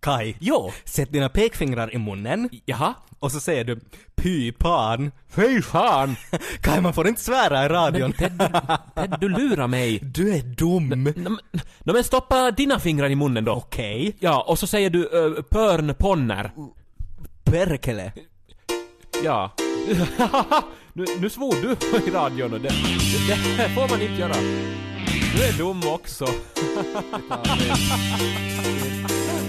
Kai, Jo. sätt dina pekfingrar i munnen Jaha? och så säger du py pan. Fy fan! Kai, man får inte svära i radion. Ted, Ted, du lurar mig. Du är dum. Nå men- men stoppa dina fingrar i munnen då. Okej. Ja, och så säger du uh, pörn ponner. Perkele. Ja. nu, nu svor du i radion och det, det, det får man inte göra. Du är dum också.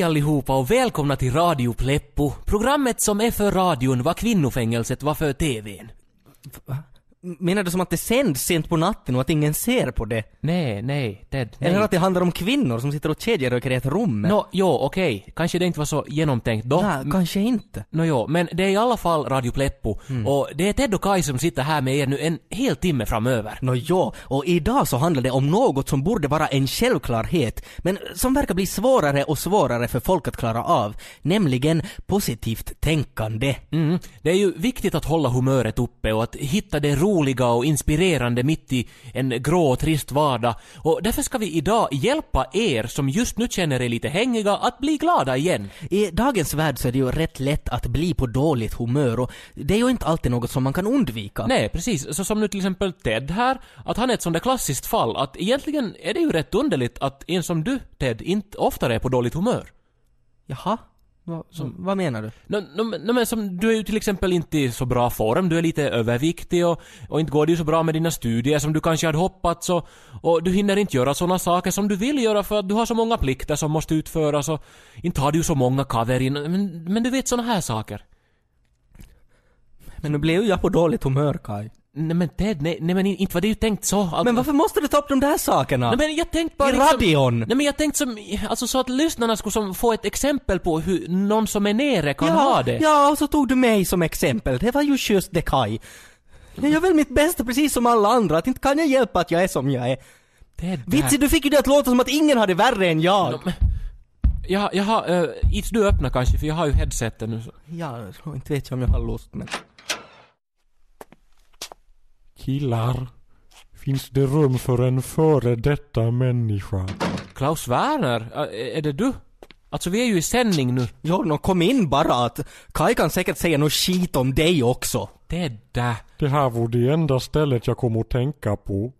Hej allihopa och välkomna till Radio Pleppo. Programmet som är för radion vad kvinnofängelset var för TVn. Menar du som att det sänds sent på natten och att ingen ser på det? Nej, nej, Ted, nej. Eller att det handlar om kvinnor som sitter och kedjeröker i ett rum? Nå, jo, okej. Kanske det inte var så genomtänkt då. Nej, kanske inte. Nå jo, men det är i alla fall Radio Pleppo. Och det är Ted och Kai som sitter här med er nu en hel timme framöver. Nå jo, och idag så handlar det om något som borde vara en självklarhet, men som verkar bli svårare och svårare för folk att klara av, nämligen positivt tänkande. Mm. Det är ju viktigt att hålla humöret uppe och att hitta det roliga och inspirerande mitt i en grå och trist vardag. Och därför ska vi idag hjälpa er som just nu känner er lite hängiga att bli glada igen. I dagens värld så är det ju rätt lätt att bli på dåligt humör och det är ju inte alltid något som man kan undvika. Nej, precis. Så som nu till exempel Ted här, att han är ett sånt där klassiskt fall att egentligen är det ju rätt underligt att en som du, Ted, inte oftare är på dåligt humör. Jaha? Va, som, vad menar du? Nå, men- nå, men som, du är ju till exempel inte i så bra form, du är lite överviktig och, och inte går det ju så bra med dina studier som du kanske hade hoppats och, och du hinner inte göra sådana saker som du vill göra för att du har så många plikter som måste utföras och inte har du ju så många cover in, men, men du vet sådana här saker. Men nu blev ju jag på dåligt humör, Kai. Nej men Ted, nej, nej men inte var det ju tänkt så. Alltså, Men varför måste du ta upp de där sakerna? Nej men jag tänkte bara I liksom, radion? Nej men jag tänkte som, alltså så att lyssnarna skulle som få ett exempel på hur någon som är nere kan ja, ha det. Ja, och så tog du mig som exempel. Det var ju just det, Kai. Jag gör väl mitt bästa precis som alla andra, att inte kan jag hjälpa att jag är som jag är. Ted, Vitsi, du fick ju det att låta som att ingen hade värre än jag. här- Ja, jag har, uh, du öppna kanske för jag har ju headsetet nu så. Ja, inte vet jag om jag har lust men... Killar, finns det rum för en före detta människa? Klaus Werner, är det du? Alltså vi är ju i sändning nu. Jo, nå kom in bara att Kai kan säkert säga något skit om dig också. Ted, där. Det här var det enda stället jag kom att tänka på.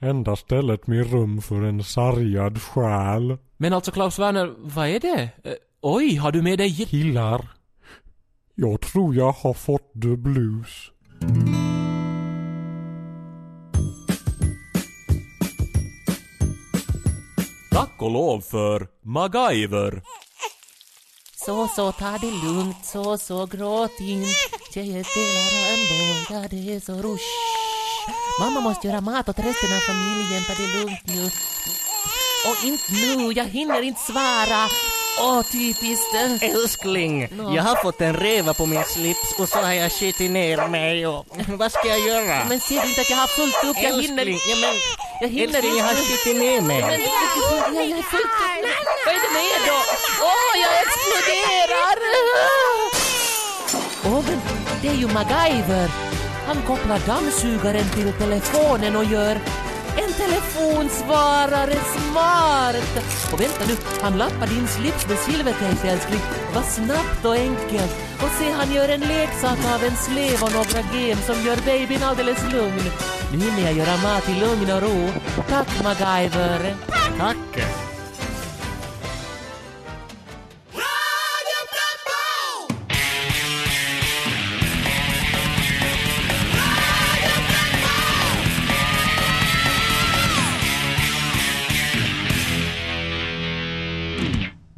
Enda stället med rum för en sargad själ. Men alltså Klaus Werner, vad är det? Eh, oj, har du med dig Killar, jag tror jag har fått the blues. Tack och lov för MacGyver. Så, så, ta det lugnt, så, så, gråt inte. Tjejer spelar en boll, ja det är så rush. Mamma måste göra mat åt resten av familjen, ta det lugnt nu. Och inte nu, jag hinner inte svara. Åh, typiskt. Älskling, Nå. jag har fått en reva på min slips och så har jag skitit ner mig och... Vad ska jag göra? Men ser du inte att jag har fullt upp? Jag hinner Älskling, ja, men... Jag hinner Älskling, jag har skitit ner mig. Men jag, jag är fullt upp. Vad är det med då? Åh, jag exploderar! Åh, men det är ju MacGyver. Han kopplar dammsugaren till telefonen och gör telefonsvarare smart. Och vänta nu, han lappar din slips med silvertejp älskling. Vad snabbt och enkelt. Och se, han gör en leksak av en slev och några gem som gör babyn alldeles lugn. Nu hinner jag göra mat i lugn och ro. Tack MacGyver. Tack.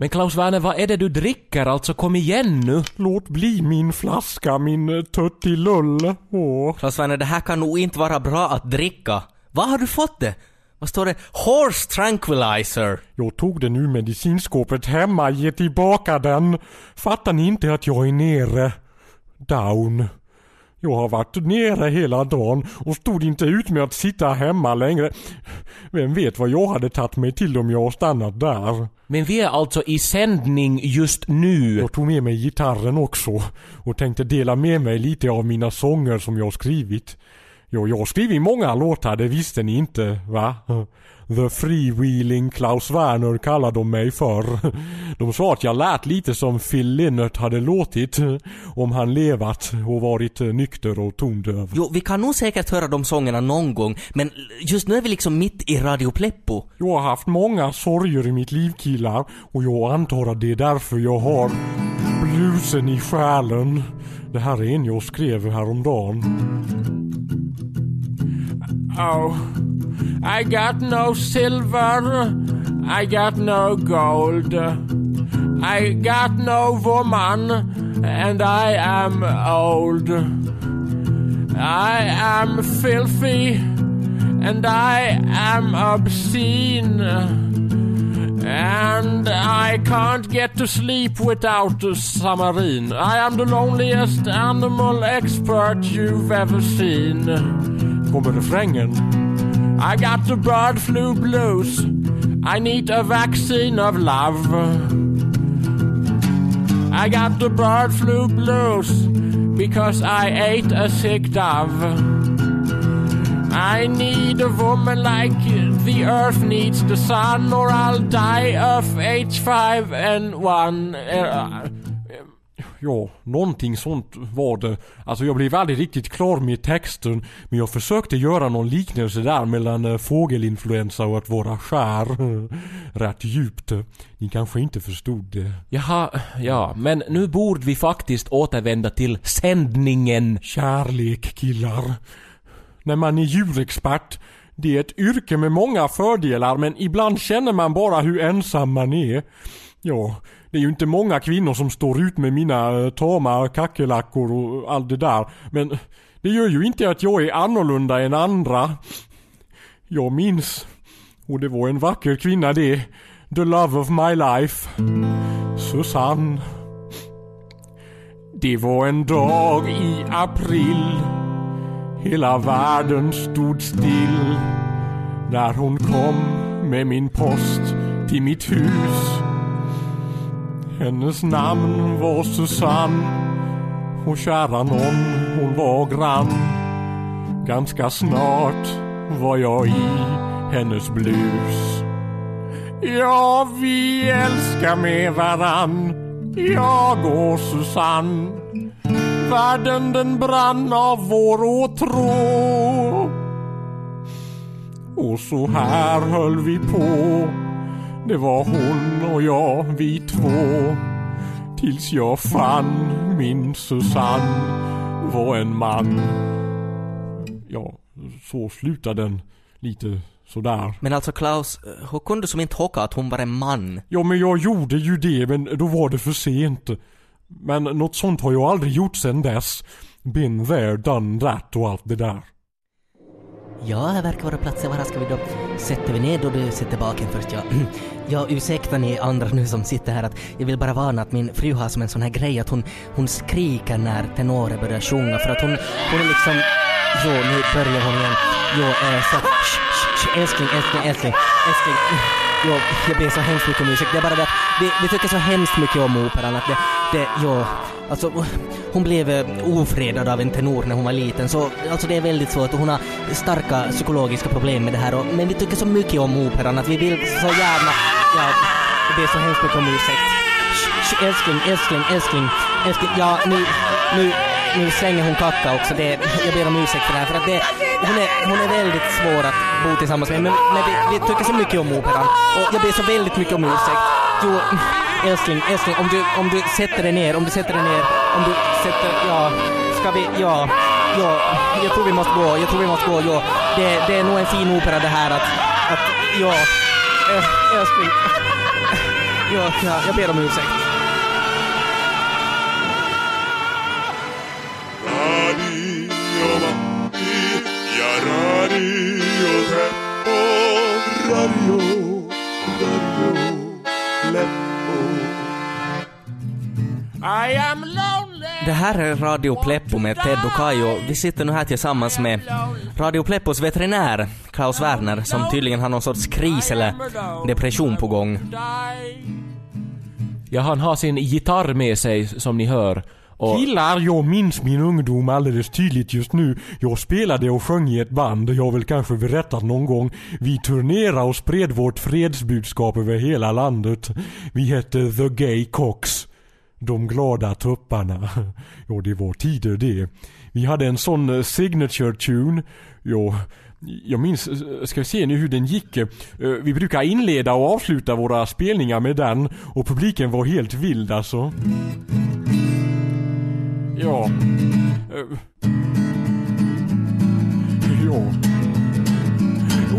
Men Klaus Werner, vad är det du dricker? Alltså kom igen nu. Låt bli min flaska, min eh, tuttilull. Åh. Klas Werner, det här kan nog inte vara bra att dricka. Var har du fått det? Vad står det? Horse tranquilizer. Jag tog den ur medicinskåpet hemma, ge tillbaka den. Fattar ni inte att jag är nere? down. Jag har varit nere hela dagen och stod inte ut med att sitta hemma längre. Vem vet vad jag hade tagit mig till om jag stannat där. Men vi är alltså i sändning just nu. Jag tog med mig gitarren också och tänkte dela med mig lite av mina sånger som jag skrivit. Ja, jag har skrivit många låtar, det visste ni inte, va? The Freewheeling Klaus Werner kallade de mig för. De sa att jag lät lite som Phil Lynott hade låtit om han levat och varit nykter och tondöv. Jo, vi kan nog säkert höra de sångerna någon gång, men just nu är vi liksom mitt i Radio Pleppo. Jag har haft många sorger i mitt liv killar och jag antar att det är därför jag har bluesen i själen. Det här är en jag skrev häromdagen. Oh, I got no silver, I got no gold. I got no woman and I am old. I am filthy and I am obscene. And I can't get to sleep without a submarine. I am the loneliest animal expert you've ever seen. Kommer refrängen. I got the bird flu blues. I need a vaccine of love. I got the bird flu blues because I ate a sick dove. I need a woman like the earth needs the sun or I'll die of H5N1. Ja, någonting sånt var det. Alltså jag blev aldrig riktigt klar med texten. Men jag försökte göra någon liknelse där mellan eh, fågelinfluensa och att vara skär. Rätt djupt. Ni kanske inte förstod det. Jaha, ja, men nu borde vi faktiskt återvända till sändningen. Kärlek killar. När man är djurexpert, det är ett yrke med många fördelar men ibland känner man bara hur ensam man är. Ja, det är ju inte många kvinnor som står ut med mina eh, tama kackerlackor och allt det där. Men det gör ju inte att jag är annorlunda än andra. Jag minns, och det var en vacker kvinna det, the love of my life, Susanne. Det var en dag i april Hela världen stod still när hon kom med min post till mitt hus. Hennes namn var Susanne och kära nån, hon var grann. Ganska snart var jag i hennes blus. Ja, vi älskar med varann, jag och Susanne. Världen den brann av vår åtrå. Och så här höll vi på. Det var hon och jag, vi två. Tills jag fann min Susanne var en man. Ja, så slutade den lite sådär. Men alltså Klaus, hur kunde du som inte hocka att hon var en man? Ja men jag gjorde ju det men då var det för sent. Men något sånt har jag aldrig gjort sen dess. Been there, done that och allt det där. Ja, här verkar vara platsen. Var ska vi då? Sätter vi ner då du sätter baken först? Ja, ja ursäkta ni andra nu som sitter här att jag vill bara varna att min fru har som en sån här grej att hon, hon skriker när tenorer börjar sjunga för att hon, hon är liksom... Jo, nu börjar hon igen. Jo, äh, så... Sh, sh, sh, älskling, älskling, älskling, älskling. Jo, jag ber så hemskt mycket om ursäkt. Det är bara det att vi, vi tycker så hemskt mycket om operan att det, det, jo, alltså hon blev eh, ofredad av en tenor när hon var liten så alltså det är väldigt svårt och hon har starka psykologiska problem med det här och, men vi tycker så mycket om operan att vi vill så gärna, ja, jag ber så hemskt mycket om ursäkt. Sh, sh, älskling, älskling, älskling, älskling, ja nu, nu, nu slänger hon kacka också. Det, jag ber om ursäkt för det här för att det, hon, är, hon är väldigt svår att bo tillsammans med men, men vi, vi tycker så mycket om operan och jag ber så väldigt mycket om ursäkt. Jo, älskling, älskling, om du, om du sätter dig ner, om du sätter dig ner, om du sätter, ja, ska vi, ja, ja, jag tror vi måste gå, jag tror vi måste gå, ja. Det, det är nog en fin opera det här att, att, ja, älskling. Ja, ja, jag ber om ursäkt. I am lonely Det här är Radio Pleppo med Ted och Kajo. Vi sitter nu här tillsammans med Radio Pleppos veterinär, Klaus Werner, som tydligen har någon sorts kris eller depression på gång. Ja, han har sin gitarr med sig som ni hör. Och Killar, jag minns min ungdom alldeles tydligt just nu. Jag spelade och sjöng i ett band, jag har väl kanske berättat någon gång. Vi turnerade och spred vårt fredsbudskap över hela landet. Vi hette The Gay Cox. De glada tupparna. Ja, det var tider det. Vi hade en sån eh, signature tune. Ja, jag minns, eh, ska vi se nu hur den gick. Eh, vi brukar inleda och avsluta våra spelningar med den och publiken var helt vild alltså. Ja. Ja.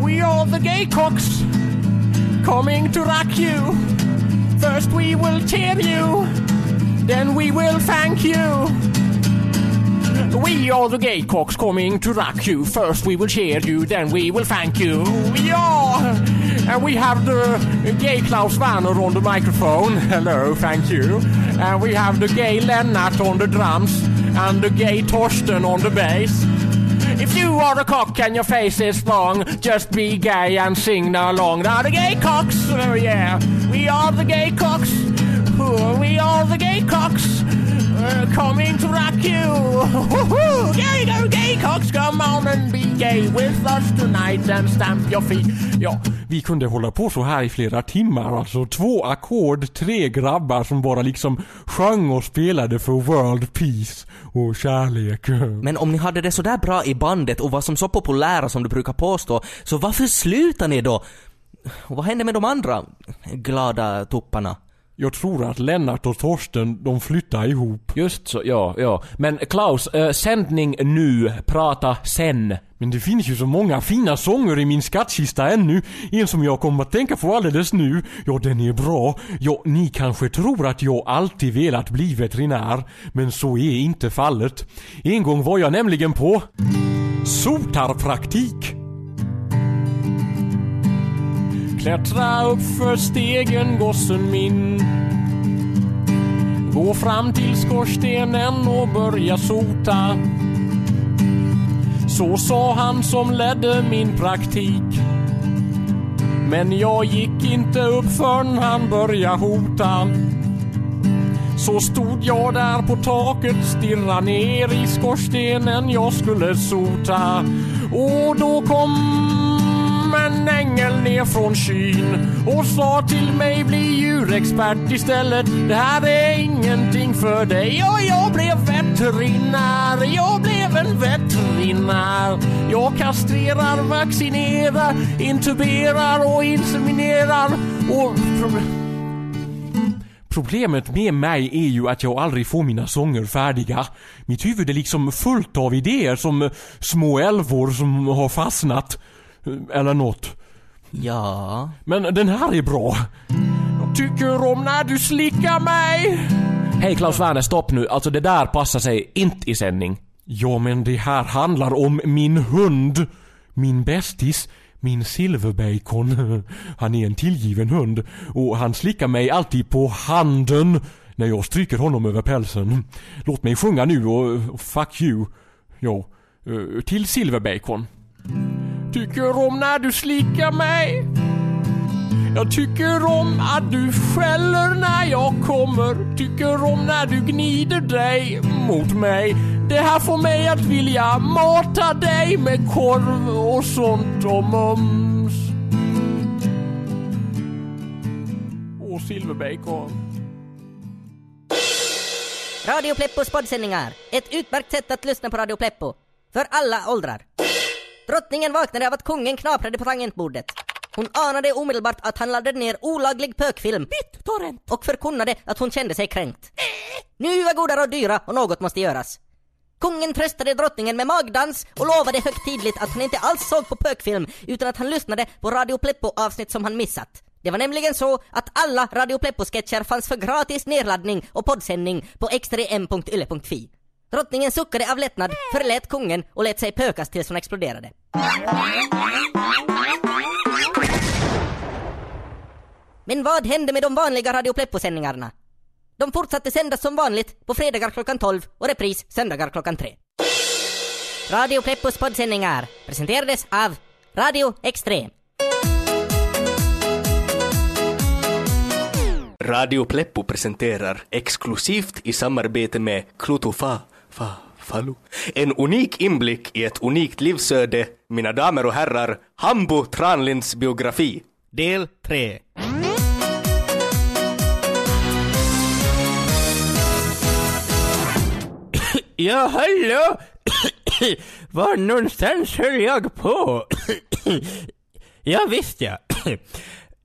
We are the gay cocks coming to rock you. First we will tear you, then we will thank you. We are the gay cocks coming to rock you. First we will cheer you, then we will thank you. We are. And we have the gay Klaus Werner on the microphone. Hello, thank you. And we have the gay Lennart on the drums and the gay Torsten on the bass. If you are a cock and your face is long, just be gay and sing along. Now the gay cocks, oh yeah, we are the gay cocks. We are the gay cocks. Uh, coming to rock you. Gay, go gay cocks, come on and be gay with us tonight and stamp your feet. Ja, Vi kunde hålla på så här i flera timmar. Alltså två ackord, tre grabbar som bara liksom sjöng och spelade för world peace och kärlek. Men om ni hade det sådär bra i bandet och var som så populära som du brukar påstå, så varför slutar ni då? Och vad hände med de andra glada tupparna? Jag tror att Lennart och Torsten, de flyttar ihop. just så, ja, ja. Men Klaus, eh, sändning nu, prata sen. Men det finns ju så många fina sånger i min skattkista ännu. En som jag kommer att tänka på alldeles nu. Ja, den är bra. Ja, ni kanske tror att jag alltid velat bli veterinär. Men så är inte fallet. En gång var jag nämligen på sotarpraktik. Klättra upp för stegen gossen min. Gå fram till skorstenen och börja sota. Så sa han som ledde min praktik. Men jag gick inte upp förrän han började hota. Så stod jag där på taket, stirra ner i skorstenen jag skulle sota. Och då kom en ängel ner från skyn och sa till mig bli djurexpert istället. Det här är ingenting för dig. Och jag blev veterinär. Jag blev en veterinär. Jag kastrerar, vaccinerar, intuberar och inseminerar och... Problemet med mig är ju att jag aldrig får mina sånger färdiga. Mitt huvud är liksom fullt av idéer som små älvor som har fastnat. Eller något. Ja... Men den här är bra. Jag tycker om när du slickar mig. Hej Klaus Werner, stopp nu. Alltså det där passar sig inte i sändning. Ja, men det här handlar om min hund. Min bästis. Min silverbacon. Han är en tillgiven hund. Och han slickar mig alltid på handen när jag stryker honom över pälsen. Låt mig sjunga nu och och fuck you. Ja, eh, till silverbacon. Tycker om när du slickar mig. Jag tycker om att du skäller när jag kommer. Tycker om när du gnider dig mot mig. Det här får mig att vilja mata dig med korv och sånt och mums. Och silverbacon. Radio Pleppos poddsändningar. Ett utmärkt sätt att lyssna på Radio Pleppo. För alla åldrar. Drottningen vaknade av att kungen knaprade på tangentbordet. Hon anade omedelbart att han laddade ner olaglig pökfilm. BitTorrent! Och förkunnade att hon kände sig kränkt. Nu var goda råd dyra och något måste göras. Kungen tröstade drottningen med magdans och lovade högtidligt att han inte alls såg på pökfilm utan att han lyssnade på Radio Pleppo-avsnitt som han missat. Det var nämligen så att alla Radio Pleppo-sketcher fanns för gratis nedladdning och poddsändning på xtrem.yle.fi. Drottningen suckade av lättnad, förlät kungen och lät sig pökas tills hon exploderade. Men vad hände med de vanliga Radio Pleppo-sändningarna? De fortsatte sändas som vanligt på fredagar klockan 12 och repris söndagar klockan 3. Radio Pleppos poddsändningar presenterades av Radio Extrem. Radio Pleppo presenterar exklusivt i samarbete med Klutofa, fa, Falu. En unik inblick i ett unikt livsöde, mina damer och herrar, Hambo Tranlinds biografi. Del 3. Ja, hallå! Var någonstans höll jag på? ja, visst ja.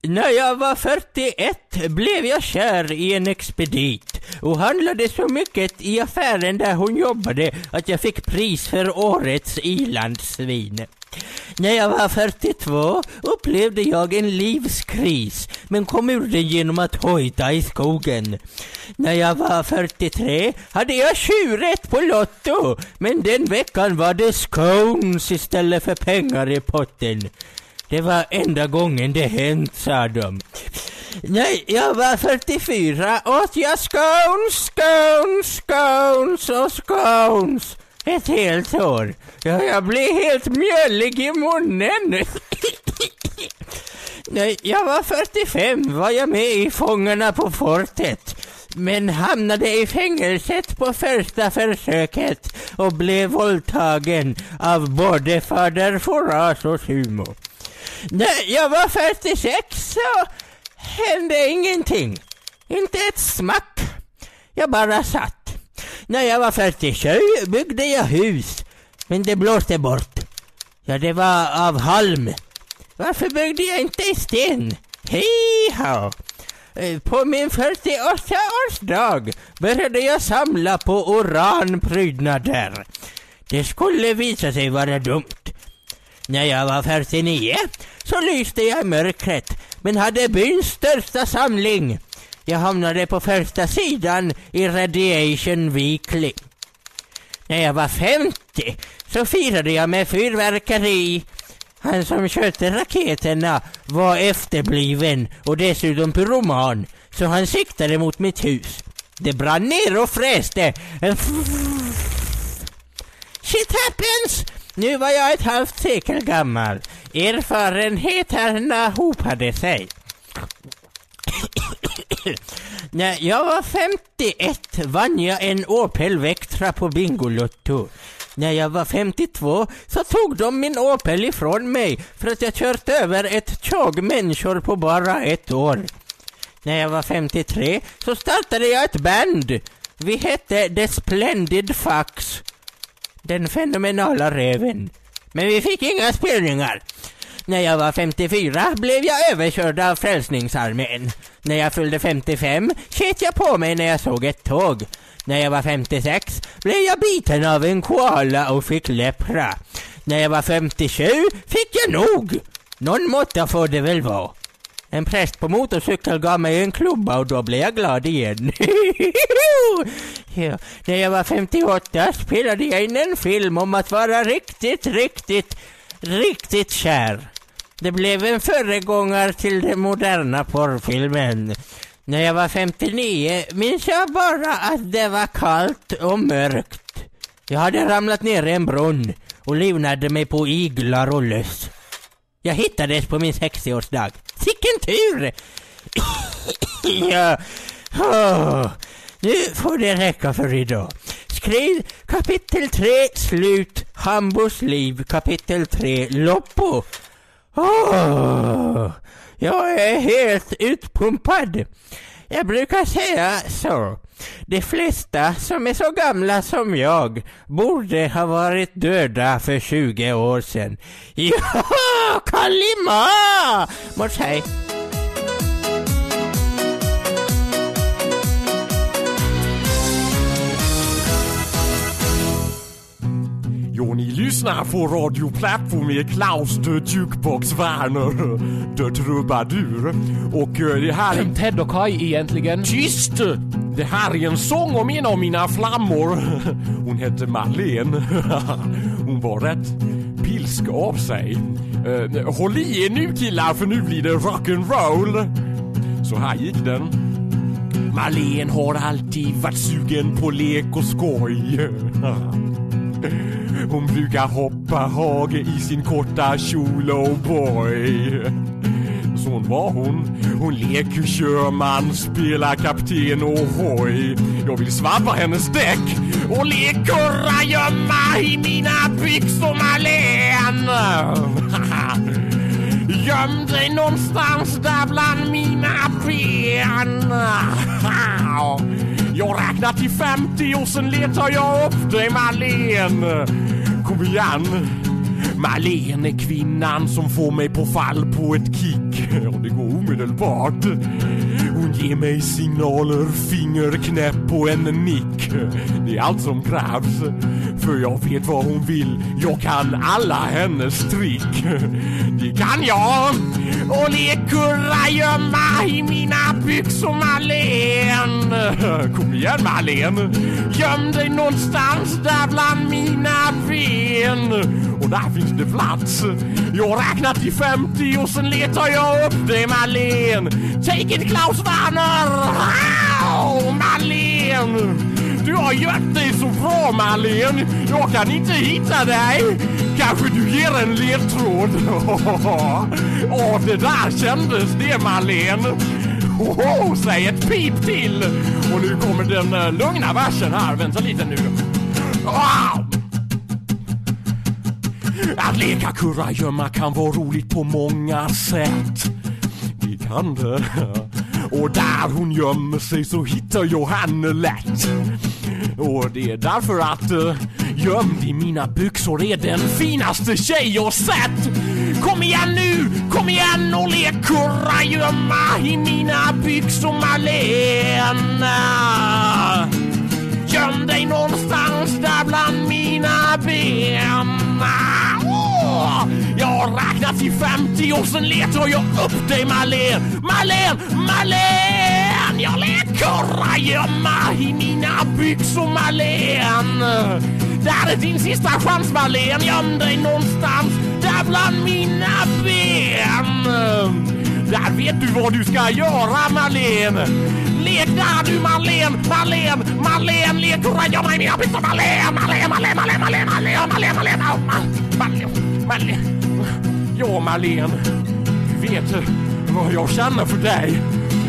När jag var 41 blev jag kär i en expedit och handlade så mycket i affären där hon jobbade att jag fick pris för årets ilandsvin. När jag var 42 upplevde jag en livskris men kom ur den genom att hojta i skogen. När jag var 43 hade jag tjurrätt på Lotto men den veckan var det scones istället för pengar i potten. Det var enda gången det hänt, sa de. Nej, jag var 44 åt jag scones, scones, scones och scones. Ett helt år. Ja, jag blev helt mjöllig i munnen. Nej, jag var 45 var jag med i Fångarna på fortet. Men hamnade i fängelset på första försöket och blev våldtagen av både fader Foras och Sumo. När jag var 46 så hände ingenting. Inte ett smack. Jag bara satt. När jag var 47 byggde jag hus. Men det blåste bort. Ja, det var av halm. Varför byggde jag inte i sten? Hiha! Eh, på min 48-årsdag började jag samla på uranprydnader. Det skulle visa sig vara dumt. När jag var 49 så lyste jag i mörkret men hade byns största samling. Jag hamnade på första sidan i Radiation Weekly. När jag var 50 så firade jag med fyrverkeri. Han som skötte raketerna var efterbliven och dessutom pyroman så han siktade mot mitt hus. Det brann ner och fräste. Shit happens! Nu var jag ett halvt sekel gammal. Erfarenheterna hopade sig. När jag var 51 vann jag en Opel Vectra på Bingolotto. När jag var 52 så tog de min Opel ifrån mig för att jag kört över ett tjog människor på bara ett år. När jag var 53 så startade jag ett band. Vi hette The Splendid Fucks. Den fenomenala räven. Men vi fick inga spelningar. När jag var 54 blev jag överkörd av Frälsningsarmén. När jag fyllde 55 ket jag på mig när jag såg ett tåg. När jag var 56 blev jag biten av en koala och fick lepra. När jag var 57 fick jag nog. Någon måtta får det väl vara. En präst på motorcykel gav mig en klubba och då blev jag glad igen. ja. När jag var 58 spelade jag in en film om att vara riktigt, riktigt, riktigt kär. Det blev en föregångare till den moderna porrfilmen. När jag var 59 minns jag bara att det var kallt och mörkt. Jag hade ramlat ner i en brunn och livnade mig på iglar och löss. Jag hittades på min 60-årsdag. Sicken tur! ja, oh. nu får det räcka för idag. Skriv kapitel 3 slut Hambos liv kapitel 3 Loppo. Oh, jag är helt utpumpad. Jag brukar säga så. De flesta som är så gamla som jag borde ha varit döda för 20 år sedan. Ja, Kalima! Must say, Jo, ni lyssnar på Radio Platto med Klaus de Jukebox Werner de Trubadur. Och eh, det här... är- Ted och Kai egentligen. Tyst! Det här är en sång om en av mina flammor. Hon hette Marlene. Hon var rätt pilsk av sig. Eh, håll i er nu killar för nu blir det rock'n'roll. Så här gick den. Marlene har alltid varit sugen på lek och skoj. Hon brukar hoppa hage i sin korta kjol oh boy. Sån var hon. Hon leker körman, spelar kapten och hoj. Jag vill svabba hennes däck och lek kurragömma i mina byxor Marlene. Göm dig någonstans där bland mina ben. Jag räknar till 50 och sen letar jag upp dig Marlene. Kom igen. Marlene är kvinnan som får mig på fall på ett kick. Och det går omedelbart. Hon ger mig signaler, fingerknäpp och en nick. Det är allt som krävs. För jag vet vad hon vill. Jag kan alla hennes trick. Det kan jag. Och lek kurragömma i mina byxor Marlene. Kom igen Marlene. Göm dig någonstans där bland mina ben. Och där finns det plats. Jag räknar till 50 och sen letar jag upp dig Marlene. Take it Klaus Werner! Wow, Marlene! Du har gömt dig så bra Marlene. Jag kan inte hitta dig. Kanske du ger en ledtråd? Åh, det där kändes det Marlene. Oho, säg ett pip till! Och nu kommer den eh, lugna versen här. Vänta lite nu. Wow! Att leka kurragömma kan vara roligt på många sätt. Det kan det. Och där hon gömmer sig så hittar jag henne lätt. Och det är därför att uh, gömd i mina byxor är den finaste tjej jag sett. Kom igen nu, kom igen och lek kurragömma i mina byxor Malena. Göm dig någonstans där bland mina ben. Jag har räknat till 50 och sen letar jag upp dig Marlene. Marlene, Marlene! Jag leker kurragömma i mina byxor Marlene. Där är din sista chans Marlene. Göm dig någonstans där bland mina ben. Där vet du vad du ska göra Marlene. Lek där du Marlene, Marlene, Marlene, lek kurragömma i mina byxor Marlene, Marlene, Marlene, Marlene, Marlene, Marlene, Marlene, Marlene, Marlene, Marlene. Ja Marlene, du vet vad jag känner för dig.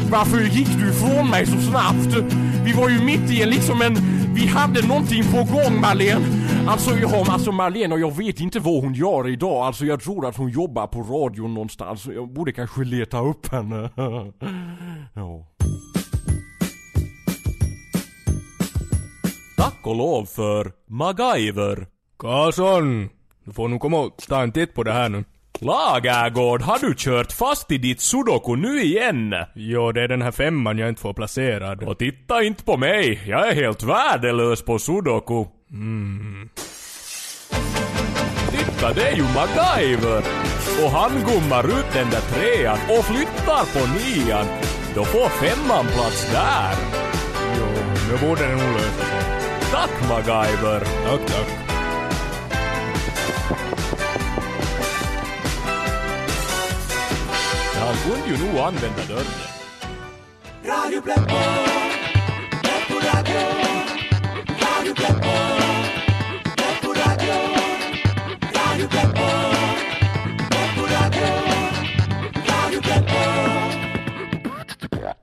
Varför gick du ifrån mig så snabbt? Vi var ju mitt i en liksom en... Vi hade någonting på gång Marlene. Alltså, ja, alltså Marlene och jag vet inte vad hon gör idag. Alltså jag tror att hon jobbar på radion någonstans. Jag borde kanske leta upp henne. ja. Tack och lov för MacGyver. Karlsson! Du får nog komma och ta en titt på det här nu. Lagergård, har du kört fast i ditt sudoku nu igen? Jo, det är den här femman jag inte får placerad. Och titta inte på mig, jag är helt värdelös på sudoku. Mm. Titta, det är ju MacGyver! Och han gummar ut den där trean och flyttar på nian. Då får femman plats där. Jo, nu borde det nog lösa sig. Tack MacGyver! Tack, tack. Han kunde ju nog använda dörren.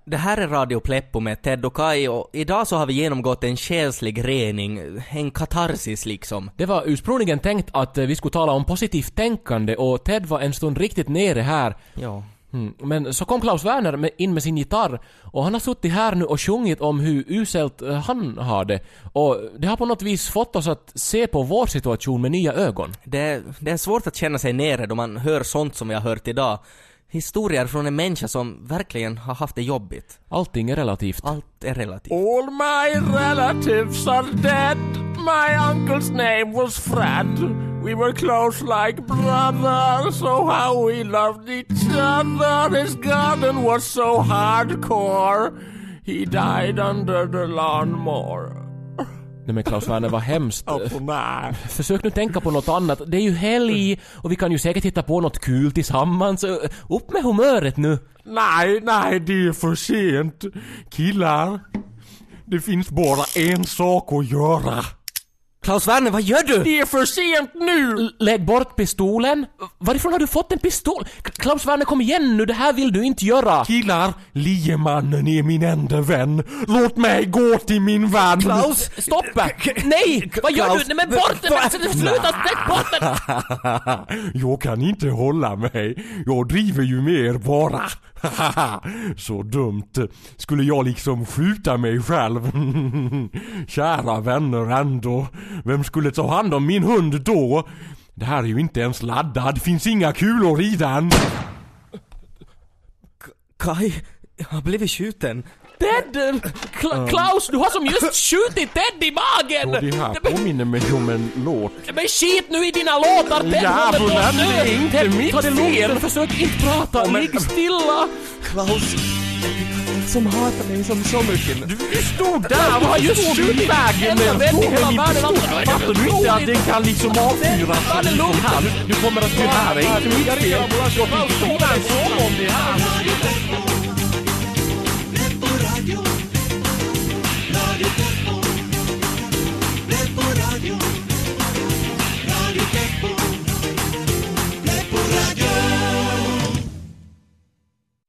Det här är Radio Pleppo med Ted och Kai och idag så har vi genomgått en själslig rening, en katarsis liksom. Det var ursprungligen tänkt att eh, vi skulle tala om positivt tänkande och Ted var en stund riktigt nere här. Ja. Mm. Men så kom Klaus Werner med, in med sin gitarr och han har suttit här nu och sjungit om hur uselt eh, han har det. Och det har på något vis fått oss att se på vår situation med nya ögon. Det, det är svårt att känna sig nere då man hör sånt som vi har hört idag. Historier från en människa som verkligen har haft det jobbigt. Allting är relativt. Allt är relativt. All my relatives are dead. My uncle's name was Fred. We were close like brothers. Oh, how we loved each other. His garden was so hardcore. He died under the lawnmower. Nej men Klaus Werner, vad hemskt. Nej. Försök nu tänka på något annat. Det är ju helg och vi kan ju säkert hitta på något kul tillsammans. Upp med humöret nu. Nej, nej, det är för sent. Killar, det finns bara en sak att göra. Klaus Werner, vad gör du? Det är för sent nu! Lägg bort pistolen. Varifrån har du fått en pistol? Klaus Werner kom igen nu, det här vill du inte göra. Killar, liemannen är min enda vän. Låt mig gå till min vän. Klaus! Stoppa! Nej! Vad gör Klaus, du? Nej men bort den! Sluta! Lägg bort den! Jag kan inte hålla mig. Jag driver ju med er bara. Så dumt. Skulle jag liksom skjuta mig själv? Kära vänner ändå. Vem skulle ta hand om min hund då? Det här är ju inte ens laddad. Finns inga kulor i den. Kai, jag har blivit skjuten. Ted! Kla- Klaus, du har som just skjutit Ted i magen! Och det här påminner mig om en låt. Men skit nu i dina låtar! Ted Djävulen, det är inte Ted, mitt ta det lugnt, försök inte prata, ligg stilla! Klaus, som hatar mig som så mycket. Du stod där! Vad har just skjutit vägen med i en alltså, är det Fattar du inte att den kan liksom avfyras Ta det lugnt! Du kommer att... Det här är inte mitt fel. Jag fick skriva en sång om det här.